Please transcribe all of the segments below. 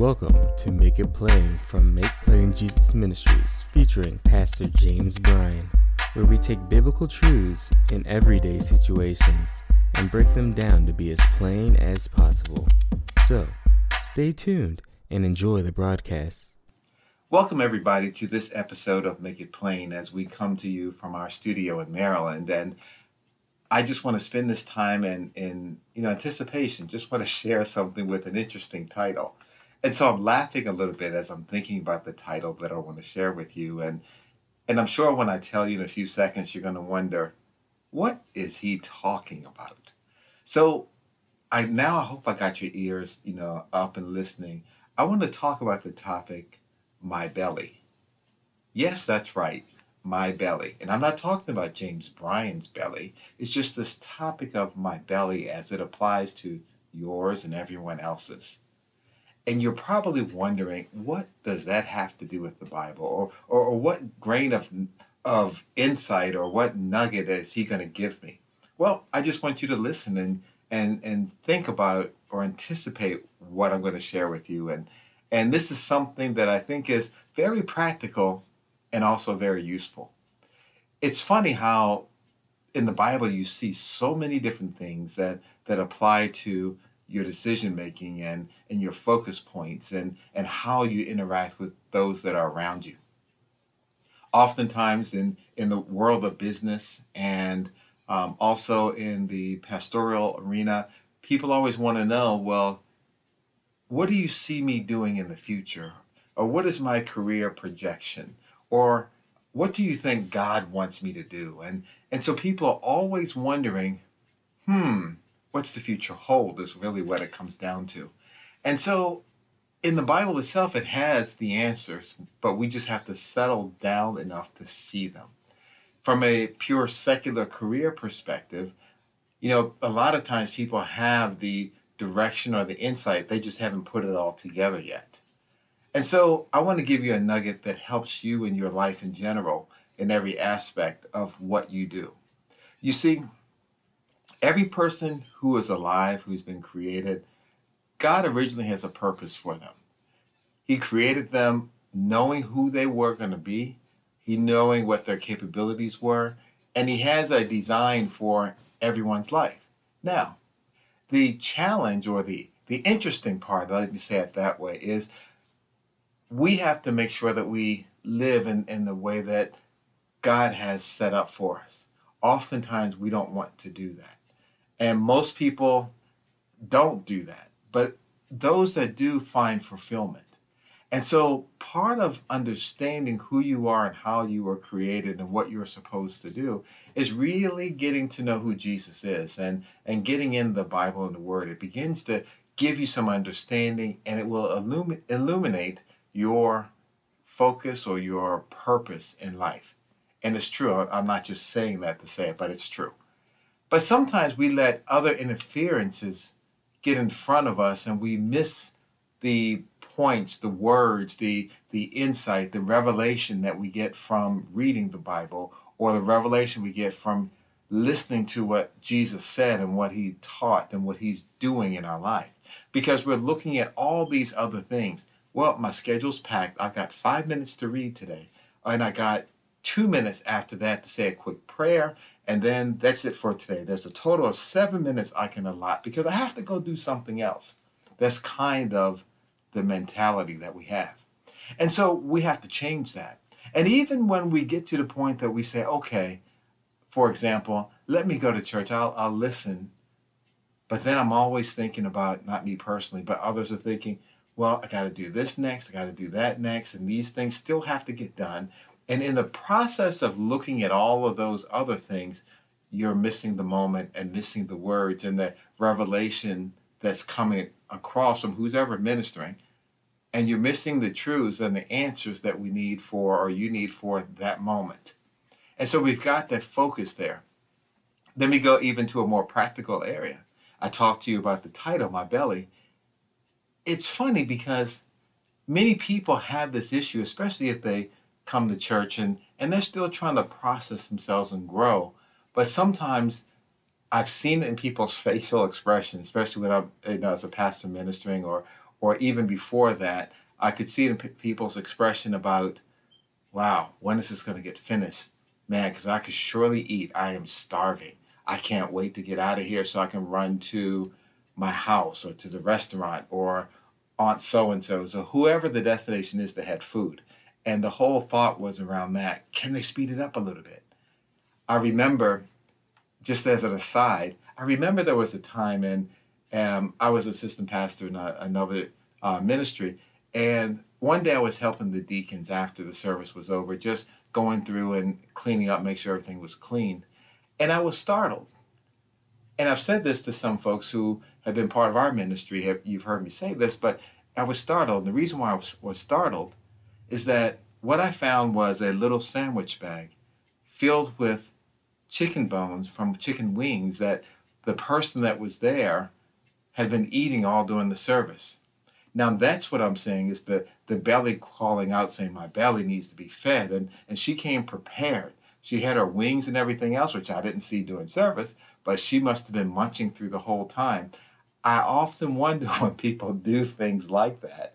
Welcome to Make It Plain from Make Plain Jesus Ministries, featuring Pastor James Bryan, where we take biblical truths in everyday situations and break them down to be as plain as possible. So, stay tuned and enjoy the broadcast. Welcome, everybody, to this episode of Make It Plain as we come to you from our studio in Maryland. And I just want to spend this time in, in you know anticipation, just want to share something with an interesting title. And so I'm laughing a little bit as I'm thinking about the title that I want to share with you. And and I'm sure when I tell you in a few seconds, you're going to wonder, what is he talking about? So I now I hope I got your ears, you know, up and listening. I want to talk about the topic, my belly. Yes, that's right, my belly. And I'm not talking about James Bryan's belly. It's just this topic of my belly as it applies to yours and everyone else's. And you're probably wondering, what does that have to do with the Bible? Or, or, or what grain of, of insight or what nugget is he going to give me? Well, I just want you to listen and, and, and think about or anticipate what I'm going to share with you. And, and this is something that I think is very practical and also very useful. It's funny how in the Bible you see so many different things that, that apply to your decision making and, and your focus points and, and how you interact with those that are around you. Oftentimes, in, in the world of business and um, also in the pastoral arena, people always want to know well, what do you see me doing in the future? Or what is my career projection? Or what do you think God wants me to do? And, and so people are always wondering, hmm, what's the future hold is really what it comes down to. And so in the Bible itself, it has the answers, but we just have to settle down enough to see them. From a pure secular career perspective, you know, a lot of times people have the direction or the insight, they just haven't put it all together yet. And so I want to give you a nugget that helps you in your life in general in every aspect of what you do. You see, every person who is alive, who's been created, God originally has a purpose for them. He created them knowing who they were going to be, he knowing what their capabilities were, and he has a design for everyone's life. Now, the challenge or the the interesting part, let me say it that way, is we have to make sure that we live in, in the way that God has set up for us. Oftentimes we don't want to do that. And most people don't do that. But those that do find fulfillment. And so part of understanding who you are and how you were created and what you're supposed to do is really getting to know who Jesus is and, and getting in the Bible and the Word. It begins to give you some understanding and it will illumi- illuminate your focus or your purpose in life. And it's true. I'm not just saying that to say it, but it's true. But sometimes we let other interferences get in front of us and we miss the points, the words, the the insight, the revelation that we get from reading the Bible or the revelation we get from listening to what Jesus said and what he taught and what he's doing in our life. Because we're looking at all these other things. Well, my schedule's packed. I've got five minutes to read today. And I got two minutes after that to say a quick prayer and then that's it for today. There's a total of seven minutes I can allot because I have to go do something else. That's kind of the mentality that we have. And so we have to change that. And even when we get to the point that we say, okay, for example, let me go to church, I'll, I'll listen. But then I'm always thinking about, not me personally, but others are thinking, well, I got to do this next, I got to do that next, and these things still have to get done. And in the process of looking at all of those other things, you're missing the moment and missing the words and the revelation that's coming across from who's ever ministering. And you're missing the truths and the answers that we need for or you need for that moment. And so we've got that focus there. Then we go even to a more practical area. I talked to you about the title, My Belly. It's funny because many people have this issue, especially if they come to church and, and they're still trying to process themselves and grow. But sometimes I've seen it in people's facial expression, especially when I'm you know, as a pastor ministering or or even before that, I could see in p- people's expression about, wow, when is this going to get finished? Man, because I could surely eat. I am starving. I can't wait to get out of here so I can run to my house or to the restaurant or Aunt so and so's or whoever the destination is that had food. And the whole thought was around that can they speed it up a little bit? I remember, just as an aside, I remember there was a time, and um, I was assistant pastor in a, another uh, ministry, and one day I was helping the deacons after the service was over, just going through and cleaning up, make sure everything was clean. And I was startled. And I've said this to some folks who have been part of our ministry. Have, you've heard me say this, but I was startled. The reason why I was, was startled is that what I found was a little sandwich bag filled with chicken bones from chicken wings that the person that was there had been eating all during the service. Now that's what I'm saying is the the belly calling out saying my belly needs to be fed and and she came prepared. She had her wings and everything else which I didn't see during service, but she must have been munching through the whole time. I often wonder when people do things like that,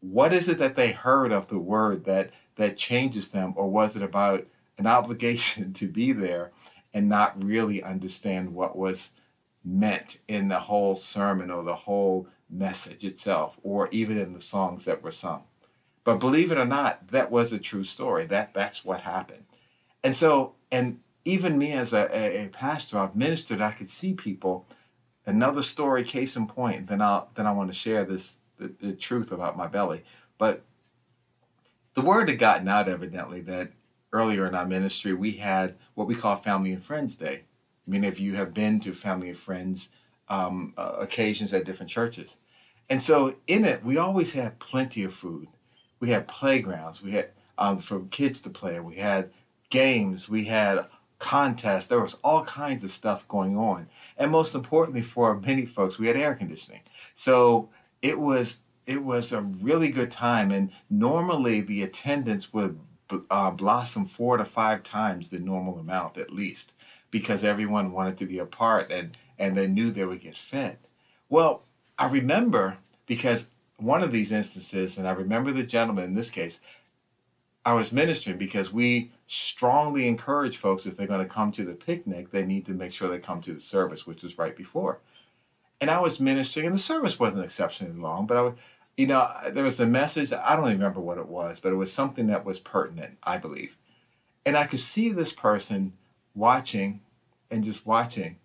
what is it that they heard of the word that that changes them? Or was it about an obligation to be there and not really understand what was meant in the whole sermon or the whole message itself or even in the songs that were sung? But believe it or not that was a true story. That that's what happened. And so and even me as a, a, a pastor i've ministered. I could see people. Another story case in point then i'll then i want to share this the, the truth about my belly but the word had gotten out evidently that earlier in our ministry we had what we call family and friends day Many of you have been to family and friends um, uh, occasions at different churches. And so in it, we always had plenty of food. We had playgrounds. We had um, for kids to play. We had games. We had contests. There was all kinds of stuff going on. And most importantly, for many folks, we had air conditioning. So it was it was a really good time. And normally the attendance would uh, blossom four to five times the normal amount at least because everyone wanted to be a part and, and they knew they would get fed. Well, I remember because one of these instances, and I remember the gentleman in this case, I was ministering because we strongly encourage folks if they're going to come to the picnic, they need to make sure they come to the service, which was right before. And I was ministering, and the service wasn't exceptionally long, but I was, you know, there was a message, I don't even remember what it was, but it was something that was pertinent, I believe. And I could see this person watching and just watching,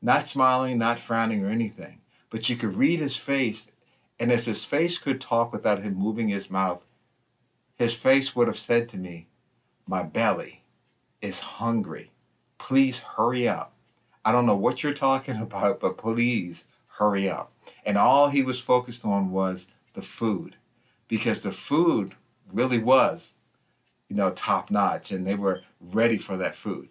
not smiling, not frowning or anything. But you could read his face, and if his face could talk without him moving his mouth, his face would have said to me, My belly is hungry. Please hurry up. I don't know what you're talking about, but please hurry up. And all he was focused on was the food because the food really was, you know, top notch and they were ready for that food.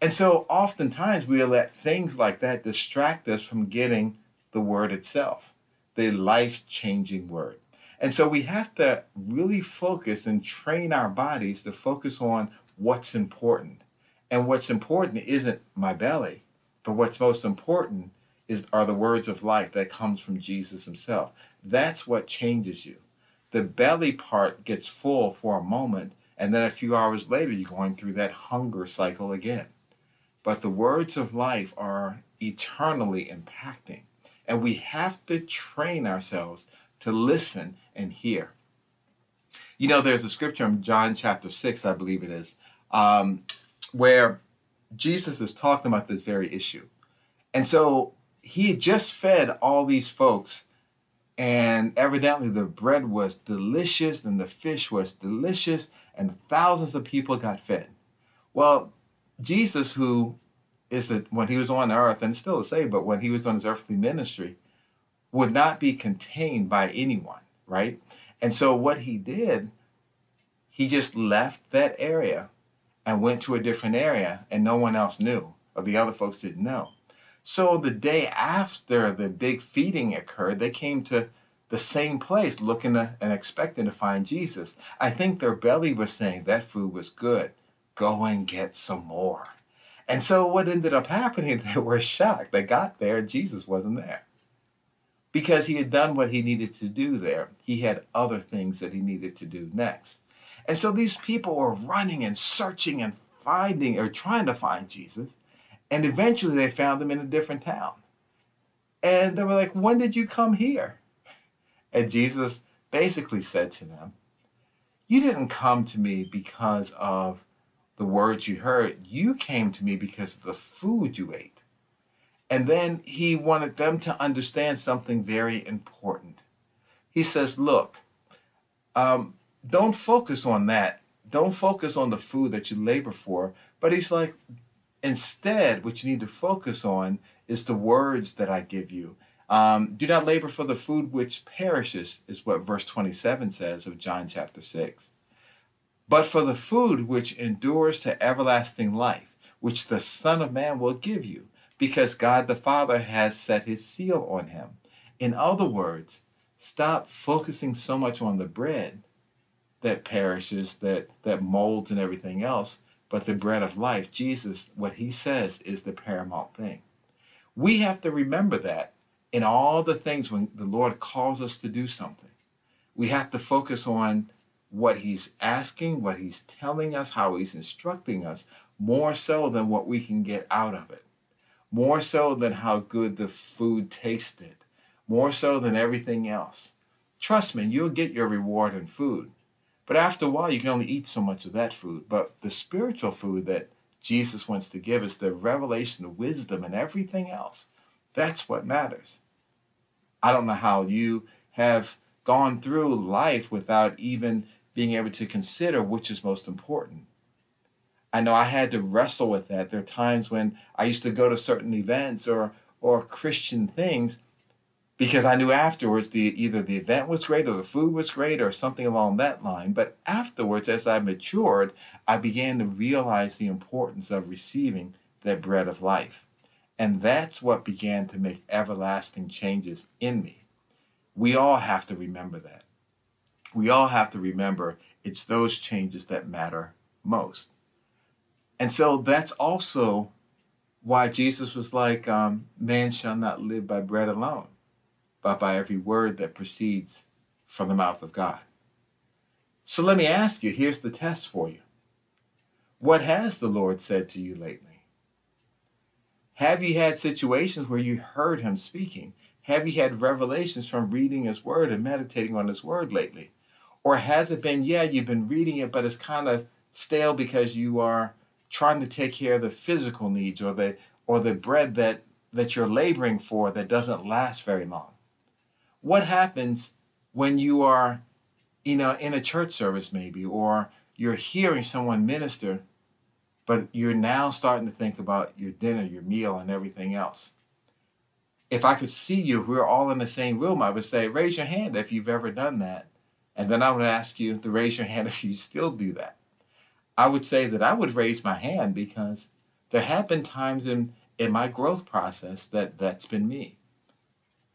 And so oftentimes we let things like that distract us from getting the word itself, the life changing word. And so we have to really focus and train our bodies to focus on what's important. And what's important isn't my belly, but what's most important is are the words of life that comes from Jesus himself. That's what changes you. The belly part gets full for a moment, and then a few hours later you're going through that hunger cycle again. But the words of life are eternally impacting. And we have to train ourselves to listen and hear. You know, there's a scripture in John chapter 6, I believe it is, um, where Jesus is talking about this very issue. And so he had just fed all these folks, and evidently the bread was delicious and the fish was delicious, and thousands of people got fed. Well, Jesus, who is that when he was on earth, and still the same, but when he was on his earthly ministry, would not be contained by anyone, right? And so what he did, he just left that area and went to a different area, and no one else knew, or the other folks didn't know. So the day after the big feeding occurred, they came to the same place looking to, and expecting to find Jesus. I think their belly was saying that food was good go and get some more. And so what ended up happening, they were shocked. They got there, Jesus wasn't there. because he had done what he needed to do there. He had other things that he needed to do next. And so these people were running and searching and finding or trying to find Jesus. And eventually they found him in a different town. And they were like, When did you come here? And Jesus basically said to them, You didn't come to me because of the words you heard. You came to me because of the food you ate. And then he wanted them to understand something very important. He says, Look, um, don't focus on that. Don't focus on the food that you labor for. But he's like, instead, what you need to focus on is the words that I give you. Um, do not labor for the food which perishes, is what verse 27 says of John chapter 6. But for the food which endures to everlasting life, which the Son of Man will give you, because God the Father has set his seal on him. In other words, stop focusing so much on the bread that perishes, that, that molds and everything else, but the bread of life. Jesus, what he says is the paramount thing. We have to remember that in all the things when the Lord calls us to do something. We have to focus on what he's asking, what he's telling us, how he's instructing us, more so than what we can get out of it, more so than how good the food tasted, more so than everything else. Trust me, you'll get your reward in food. But after a while, you can only eat so much of that food. But the spiritual food that Jesus wants to give us, the revelation, the wisdom, and everything else, that's what matters. I don't know how you have gone through life without even being able to consider which is most important. I know I had to wrestle with that. There are times when I used to go to certain events or or Christian things because I knew afterwards the either the event was great or the food was great or something along that line. But afterwards, as I matured, I began to realize the importance of receiving that bread of life. And that's what began to make everlasting changes in me. We all have to remember that. We all have to remember it's those changes that matter most. And so that's also why Jesus was like, um, man shall not live by bread alone but by every word that proceeds from the mouth of God. So let me ask you here's the test for you. What has the Lord said to you lately? Have you had situations where you heard Him speaking? Have you had revelations from reading His Word and meditating on His Word lately? Or has it been, yeah, you've been reading it, but it's kind of stale because you are trying to take care of the physical needs or the or the bread that that you're laboring for that doesn't last very long? What happens when you are, you know, in a church service maybe, or you're hearing someone minister, but you're now starting to think about your dinner, your meal, and everything else. If I could see you, if we are all in the same room, I would say, raise your hand if you've ever done that. And then I would ask you to raise your hand if you still do that. I would say that I would raise my hand because there have been times in, in my growth process that that's been me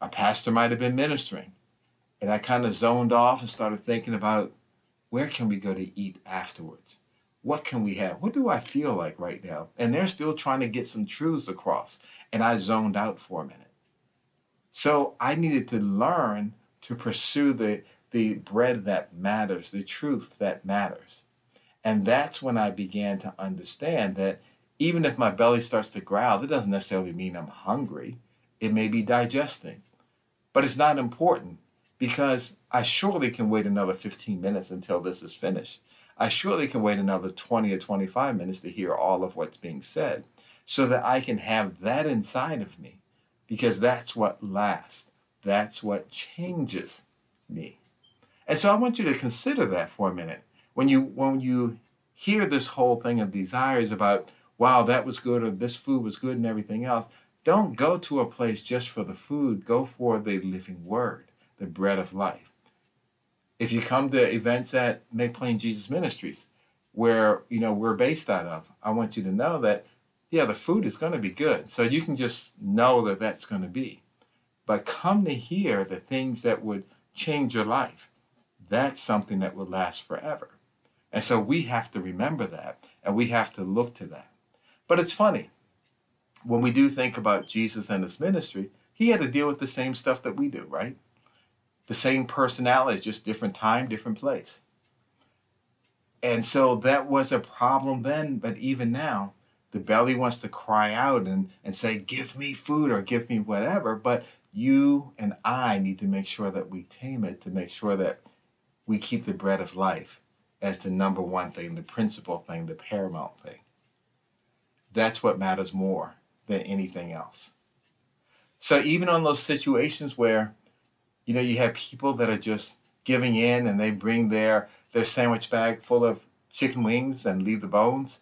a pastor might have been ministering. And I kind of zoned off and started thinking about where can we go to eat afterwards? What can we have? What do I feel like right now? And they're still trying to get some truths across. And I zoned out for a minute. So I needed to learn to pursue the, the bread that matters, the truth that matters. And that's when I began to understand that even if my belly starts to growl, that doesn't necessarily mean I'm hungry. It may be digesting. But it's not important because I surely can wait another 15 minutes until this is finished. I surely can wait another 20 or 25 minutes to hear all of what's being said so that I can have that inside of me because that's what lasts. That's what changes me. And so I want you to consider that for a minute. When you when you hear this whole thing of desires about wow that was good or this food was good and everything else, don't go to a place just for the food, go for the living word, the bread of life. If you come to events at Make Plain Jesus Ministries, where you know we're based out of, I want you to know that yeah, the food is going to be good. So you can just know that that's going to be. But come to hear the things that would change your life. That's something that will last forever. And so we have to remember that and we have to look to that. But it's funny when we do think about Jesus and his ministry, he had to deal with the same stuff that we do, right? The same personality, just different time, different place. And so that was a problem then, but even now, the belly wants to cry out and, and say, Give me food or give me whatever. But you and I need to make sure that we tame it to make sure that we keep the bread of life as the number one thing, the principal thing, the paramount thing. That's what matters more than anything else. So even on those situations where, you know, you have people that are just giving in and they bring their their sandwich bag full of chicken wings and leave the bones,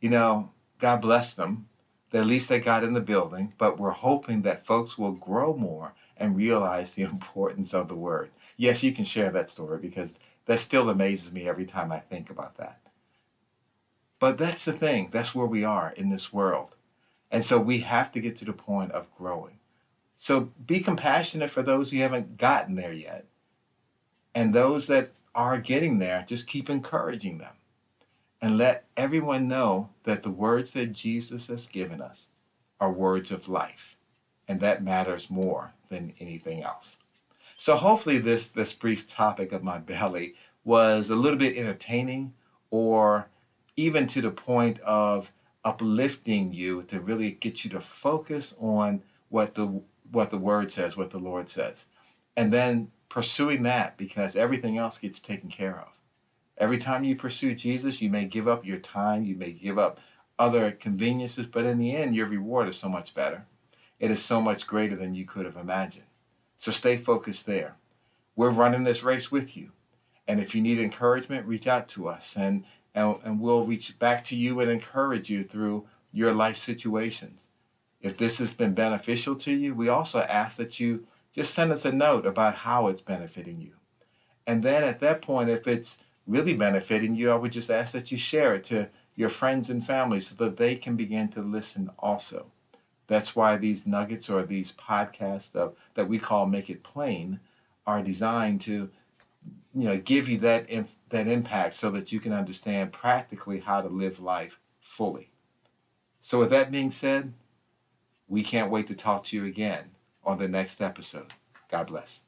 you know, God bless them. At least they got in the building, but we're hoping that folks will grow more and realize the importance of the word. Yes, you can share that story because that still amazes me every time I think about that. But that's the thing, that's where we are in this world. And so we have to get to the point of growing. So be compassionate for those who haven't gotten there yet. And those that are getting there, just keep encouraging them and let everyone know that the words that Jesus has given us are words of life. And that matters more than anything else. So hopefully this, this brief topic of my belly was a little bit entertaining or even to the point of uplifting you to really get you to focus on what the what the word says, what the Lord says. And then pursuing that because everything else gets taken care of. Every time you pursue Jesus, you may give up your time, you may give up other conveniences, but in the end, your reward is so much better. It is so much greater than you could have imagined. So stay focused there. We're running this race with you. And if you need encouragement, reach out to us and, and, and we'll reach back to you and encourage you through your life situations. If this has been beneficial to you, we also ask that you just send us a note about how it's benefiting you. And then at that point, if it's really benefiting you, I would just ask that you share it to your friends and family so that they can begin to listen also. That's why these nuggets or these podcasts that, that we call Make It Plain are designed to you know give you that inf- that impact so that you can understand practically how to live life fully. So with that being said, we can't wait to talk to you again on the next episode. God bless.